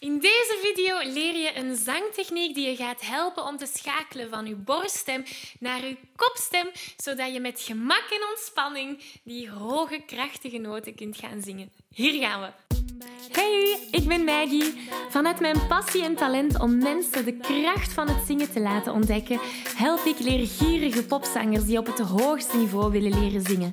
In deze video leer je een zangtechniek die je gaat helpen om te schakelen van je borststem naar je kopstem, zodat je met gemak en ontspanning die hoge, krachtige noten kunt gaan zingen. Hier gaan we. Hey, ik ben Maggie. Vanuit mijn passie en talent om mensen de kracht van het zingen te laten ontdekken, help ik leergierige popzangers die op het hoogste niveau willen leren zingen.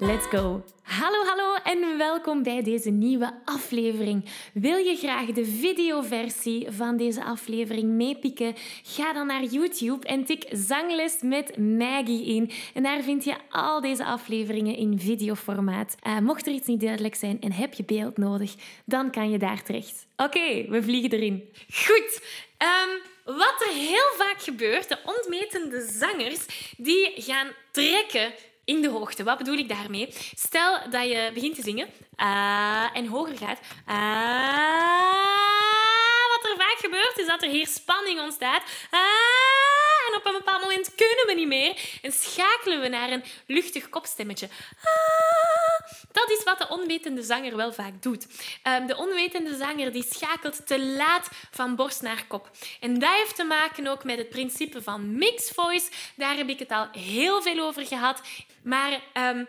Let's go! Hallo, hallo en welkom bij deze nieuwe aflevering. Wil je graag de videoversie van deze aflevering meepikken? Ga dan naar YouTube en tik Zangles met Maggie in. En daar vind je al deze afleveringen in videoformaat. Uh, mocht er iets niet duidelijk zijn en heb je beeld nodig, dan kan je daar terecht. Oké, we vliegen erin. Goed. Um, wat er heel vaak gebeurt, de ontmetende zangers, die gaan trekken in de hoogte. Wat bedoel ik daarmee? Stel dat je begint te zingen uh, en hoger gaat. Uh, wat er vaak gebeurt, is dat er hier spanning ontstaat. Uh, en op een bepaald moment kunnen we niet meer en schakelen we naar een luchtig kopstemmetje. Dat is wat de onwetende zanger wel vaak doet. Um, de onwetende zanger die schakelt te laat van borst naar kop. En dat heeft te maken ook met het principe van mixed voice. Daar heb ik het al heel veel over gehad. Maar um,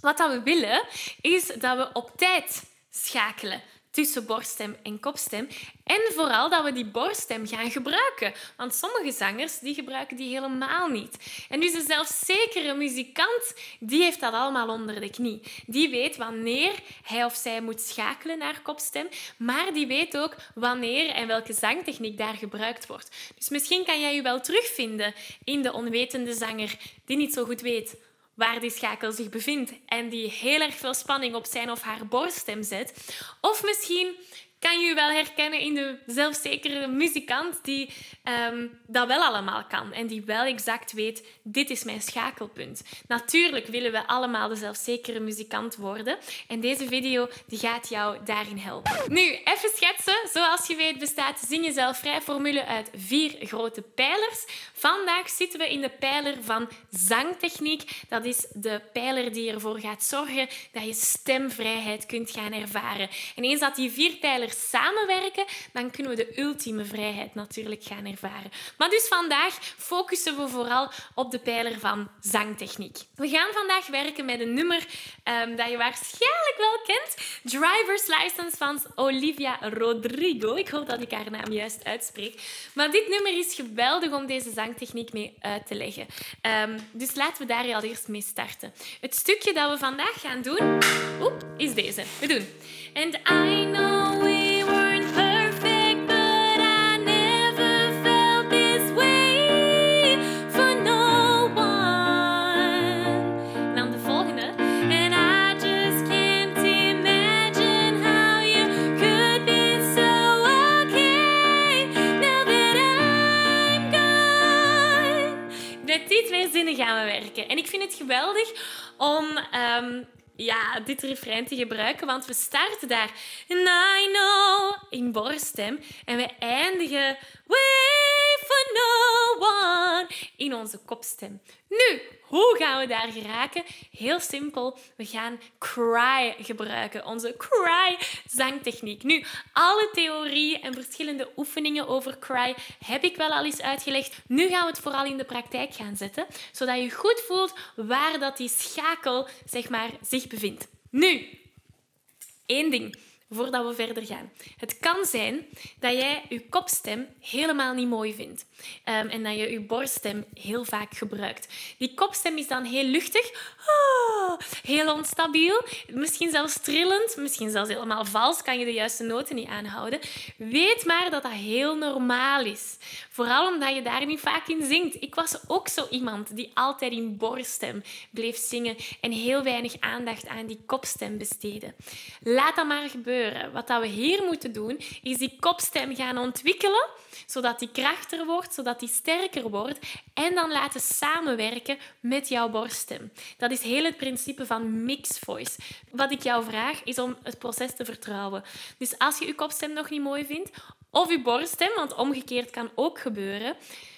wat dat we willen, is dat we op tijd schakelen tussen borststem en kopstem. En vooral dat we die borststem gaan gebruiken. Want sommige zangers die gebruiken die helemaal niet. En dus een zelfzekere muzikant die heeft dat allemaal onder de knie. Die weet wanneer hij of zij moet schakelen naar kopstem. Maar die weet ook wanneer en welke zangtechniek daar gebruikt wordt. Dus misschien kan jij je wel terugvinden in de onwetende zanger die niet zo goed weet waar die schakel zich bevindt en die heel erg veel spanning op zijn of haar borststem zet. Of misschien kan je wel herkennen in de zelfzekere muzikant die um, dat wel allemaal kan en die wel exact weet, dit is mijn schakelpunt. Natuurlijk willen we allemaal de zelfzekere muzikant worden en deze video die gaat jou daarin helpen. Nu, even schetsen. Zoals je weet bestaat Zing Jezelf Vrij formule uit vier grote pijlers. Vandaag zitten we in de pijler van zangtechniek. Dat is de pijler die ervoor gaat zorgen dat je stemvrijheid kunt gaan ervaren. En eens dat die vier pijlers samenwerken, dan kunnen we de ultieme vrijheid natuurlijk gaan ervaren. Maar dus vandaag focussen we vooral op de pijler van zangtechniek. We gaan vandaag werken met een nummer um, dat je waarschijnlijk wel kent. Driver's License van Olivia Rodrigo. Ik hoop dat ik haar naam juist uitspreek. Maar dit nummer is geweldig om deze zangtechniek mee uit te leggen. Um, dus laten we daar eerst mee starten. Het stukje dat we vandaag gaan doen, oep, is deze. We doen. And I know um, ja, dit refrein te gebruiken, want we starten daar. In borststem en we eindigen no one in onze kopstem. Nu, hoe gaan we daar geraken? Heel simpel, we gaan cry gebruiken, onze cry zangtechniek. Nu, alle theorieën en verschillende oefeningen over cry heb ik wel al eens uitgelegd. Nu gaan we het vooral in de praktijk gaan zetten, zodat je goed voelt waar dat die schakel zeg maar, zich bevindt. Nu, één ding. Voordat we verder gaan. Het kan zijn dat jij je kopstem helemaal niet mooi vindt um, en dat je je borststem heel vaak gebruikt. Die kopstem is dan heel luchtig, oh, heel onstabiel, misschien zelfs trillend, misschien zelfs helemaal vals, kan je de juiste noten niet aanhouden. Weet maar dat dat heel normaal is. Vooral omdat je daar niet vaak in zingt. Ik was ook zo iemand die altijd in borststem bleef zingen en heel weinig aandacht aan die kopstem besteedde. Laat dat maar gebeuren. Wat we hier moeten doen, is die kopstem gaan ontwikkelen, zodat die krachtiger wordt, zodat die sterker wordt en dan laten samenwerken met jouw borststem. Dat is heel het principe van mixed voice. Wat ik jou vraag, is om het proces te vertrouwen. Dus als je je kopstem nog niet mooi vindt, of je borststem, want omgekeerd kan ook gebeuren,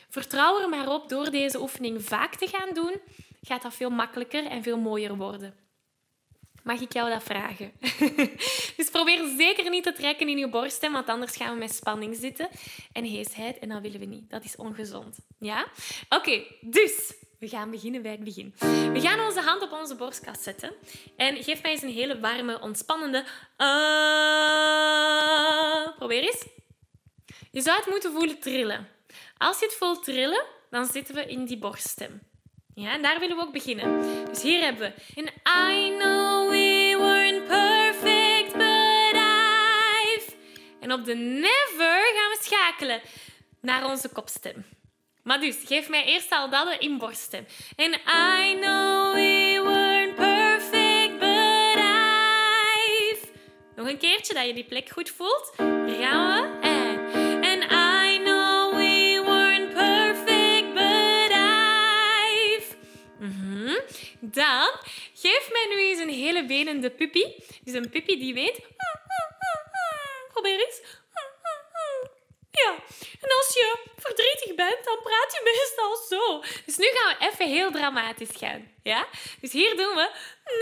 vertrouw er maar op door deze oefening vaak te gaan doen, gaat dat veel makkelijker en veel mooier worden. Mag ik jou dat vragen? dus probeer zeker niet te trekken in je borststem, want anders gaan we met spanning zitten en heesheid en dat willen we niet. Dat is ongezond. Ja? Oké, dus we gaan beginnen bij het begin. We gaan onze hand op onze borstkas zetten en geef mij eens een hele warme, ontspannende. Uh, probeer eens. Je zou het moeten voelen trillen. Als je het voelt trillen, dan zitten we in die borststem. Ja, en daar willen we ook beginnen. Dus hier hebben we een I know En op de never gaan we schakelen naar onze kopstem. Maar dus, geef mij eerst al dat in borststem. En I know we weren't perfect, but I've... Nog een keertje, dat je die plek goed voelt. Gaan we. Dan geef mij nu eens een hele benende puppy. Dus een puppy die weet... Probeer eens. Ja, en als je verdrietig bent, dan praat je meestal zo. Dus nu gaan we even heel dramatisch gaan. Ja? Dus hier doen we...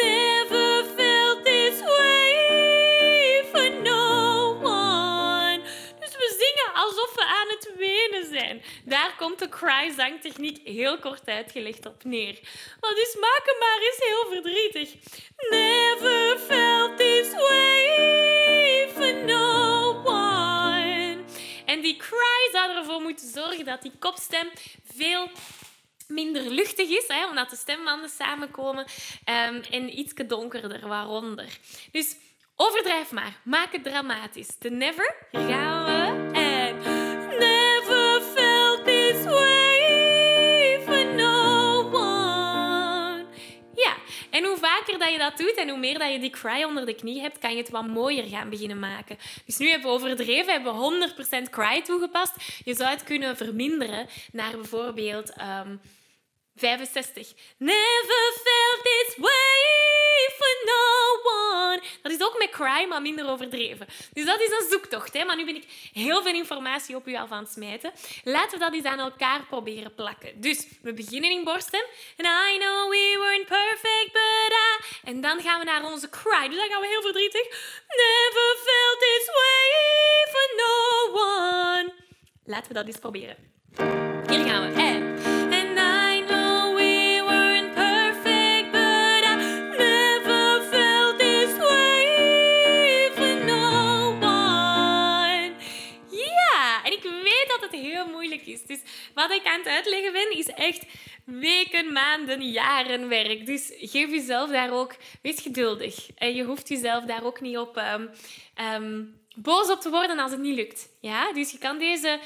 Never felt this way for no one. Dus we zingen alsof we aan het wenen zijn. Daar komt de cry-zangtechniek heel kort uitgelegd op neer. Maar dus maak maar eens heel verdrietig. Never felt this way die cry zou ervoor moeten zorgen dat die kopstem veel minder luchtig is, hè, omdat de stembanden samenkomen um, en iets donkerder waaronder. Dus overdrijf maar. Maak het dramatisch. De never. Gaan we. Dat je dat doet en hoe meer dat je die cry onder de knie hebt, kan je het wat mooier gaan beginnen maken. Dus nu hebben we overdreven, hebben we 100% cry toegepast. Je zou het kunnen verminderen naar bijvoorbeeld... Um, 65. Never felt this met maar minder overdreven. Dus dat is een zoektocht. Hè? Maar nu ben ik heel veel informatie op u al van het smijten. Laten we dat eens aan elkaar proberen plakken. Dus we beginnen in borststem. And I know we weren't perfect, but I... En dan gaan we naar onze cry. Dus dan gaan we heel verdrietig. Never felt this way for no one. Laten we dat eens proberen. Hier gaan we. Wat ik aan het uitleggen ben, is echt weken, maanden, jaren werk. Dus geef jezelf daar ook, wees geduldig. En je hoeft jezelf daar ook niet op um, um, boos op te worden als het niet lukt. Ja? Dus je kan, deze,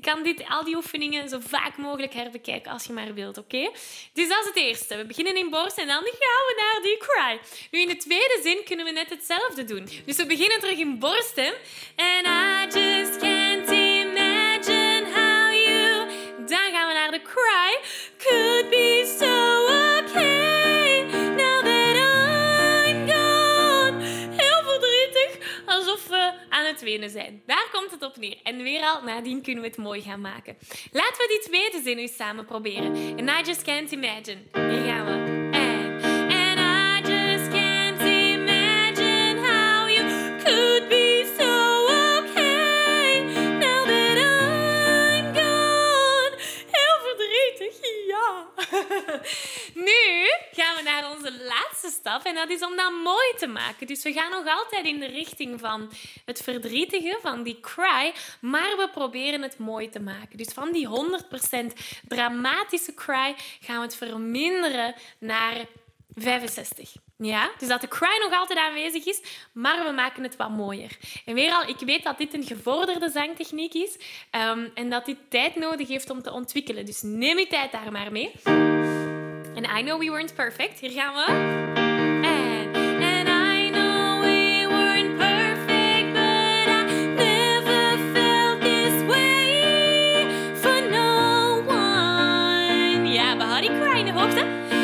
kan dit, al die oefeningen zo vaak mogelijk herbekijken als je maar wilt. Oké? Dus dat is het eerste. We beginnen in borst en dan gaan we naar die cry. Nu in de tweede zin kunnen we net hetzelfde doen. Dus we beginnen terug in borsten. And I just komt op neer. En weer al, nadien kunnen we het mooi gaan maken. Laten we die tweede zin nu samen proberen. And I just can't imagine. Hier gaan we en dat is om dat mooi te maken. Dus we gaan nog altijd in de richting van het verdrietige, van die cry, maar we proberen het mooi te maken. Dus van die 100% dramatische cry gaan we het verminderen naar 65. Ja, dus dat de cry nog altijd aanwezig is, maar we maken het wat mooier. En weer al, ik weet dat dit een gevorderde zangtechniek is um, en dat dit tijd nodig heeft om te ontwikkelen. Dus neem je tijd daar maar mee. En I know we weren't perfect. Hier gaan we. opp det.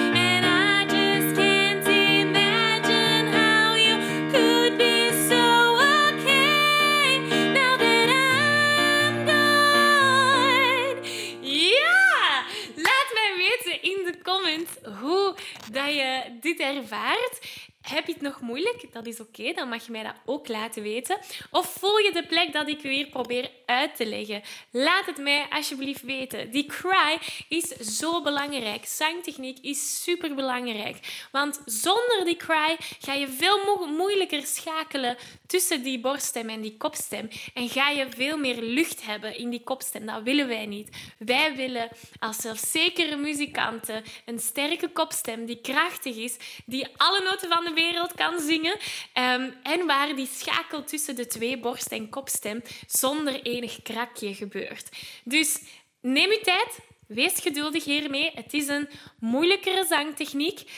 Heb je het nog moeilijk? Dat is oké, dan mag je mij dat ook laten weten. Of voel je de plek dat ik weer probeer uit te leggen? Laat het mij alsjeblieft weten. Die cry is zo belangrijk. Zangtechniek is super belangrijk. Want zonder die cry ga je veel moeilijker schakelen tussen die borststem en die kopstem. En ga je veel meer lucht hebben in die kopstem. Dat willen wij niet. Wij willen als zelfzekere muzikanten een sterke kopstem die krachtig is, die alle noten van de wereld kan zingen. Um, en waar die schakel tussen de twee borst- en kopstem zonder enig krakje gebeurt. Dus neem je tijd. Wees geduldig hiermee. Het is een moeilijkere zangtechniek.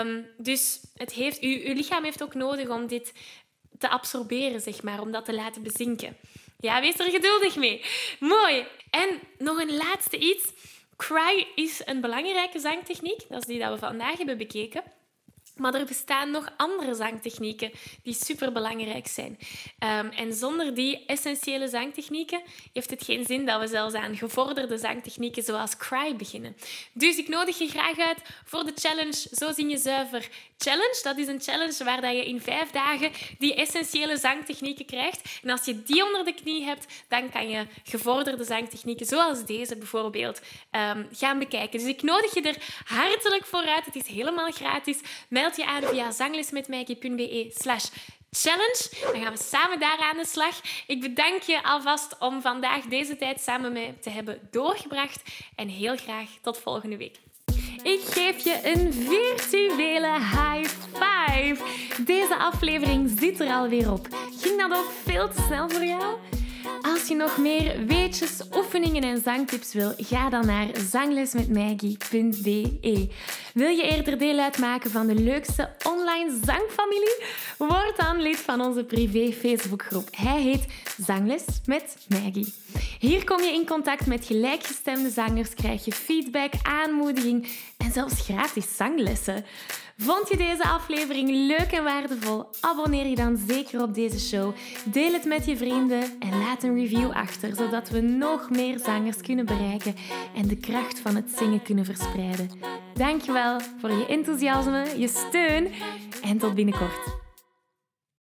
Um, dus het heeft, uw, uw lichaam heeft ook nodig om dit te absorberen, zeg maar, om dat te laten bezinken. Ja, wees er geduldig mee. Mooi. En nog een laatste iets. Cry is een belangrijke zangtechniek. Dat is die dat we vandaag hebben bekeken. Maar er bestaan nog andere zangtechnieken die superbelangrijk zijn. Um, en zonder die essentiële zangtechnieken heeft het geen zin dat we zelfs aan gevorderde zangtechnieken zoals cry beginnen. Dus ik nodig je graag uit voor de challenge Zo zing je zuiver challenge. Dat is een challenge waar dat je in vijf dagen die essentiële zangtechnieken krijgt. En als je die onder de knie hebt, dan kan je gevorderde zangtechnieken zoals deze bijvoorbeeld um, gaan bekijken. Dus ik nodig je er hartelijk voor uit. Het is helemaal gratis je aan via zanglesmetmaggie.be slash challenge. Dan gaan we samen daar aan de slag. Ik bedank je alvast om vandaag deze tijd samen met te hebben doorgebracht. En heel graag tot volgende week. Ik geef je een virtuele high five. Deze aflevering zit er alweer op. Ging dat ook veel te snel voor jou? Als je nog meer weetjes, oefeningen en zangtips wil, ga dan naar zanglesmetmaggie.be. Wil je eerder deel uitmaken van de leukste online zangfamilie? Word dan lid van onze privé Facebookgroep. Hij heet Zangles met Maggie. Hier kom je in contact met gelijkgestemde zangers, krijg je feedback, aanmoediging en zelfs gratis zanglessen. Vond je deze aflevering leuk en waardevol? Abonneer je dan zeker op deze show. Deel het met je vrienden en laat een review achter, zodat we nog meer zangers kunnen bereiken en de kracht van het zingen kunnen verspreiden. Dankjewel voor je enthousiasme, je steun en tot binnenkort.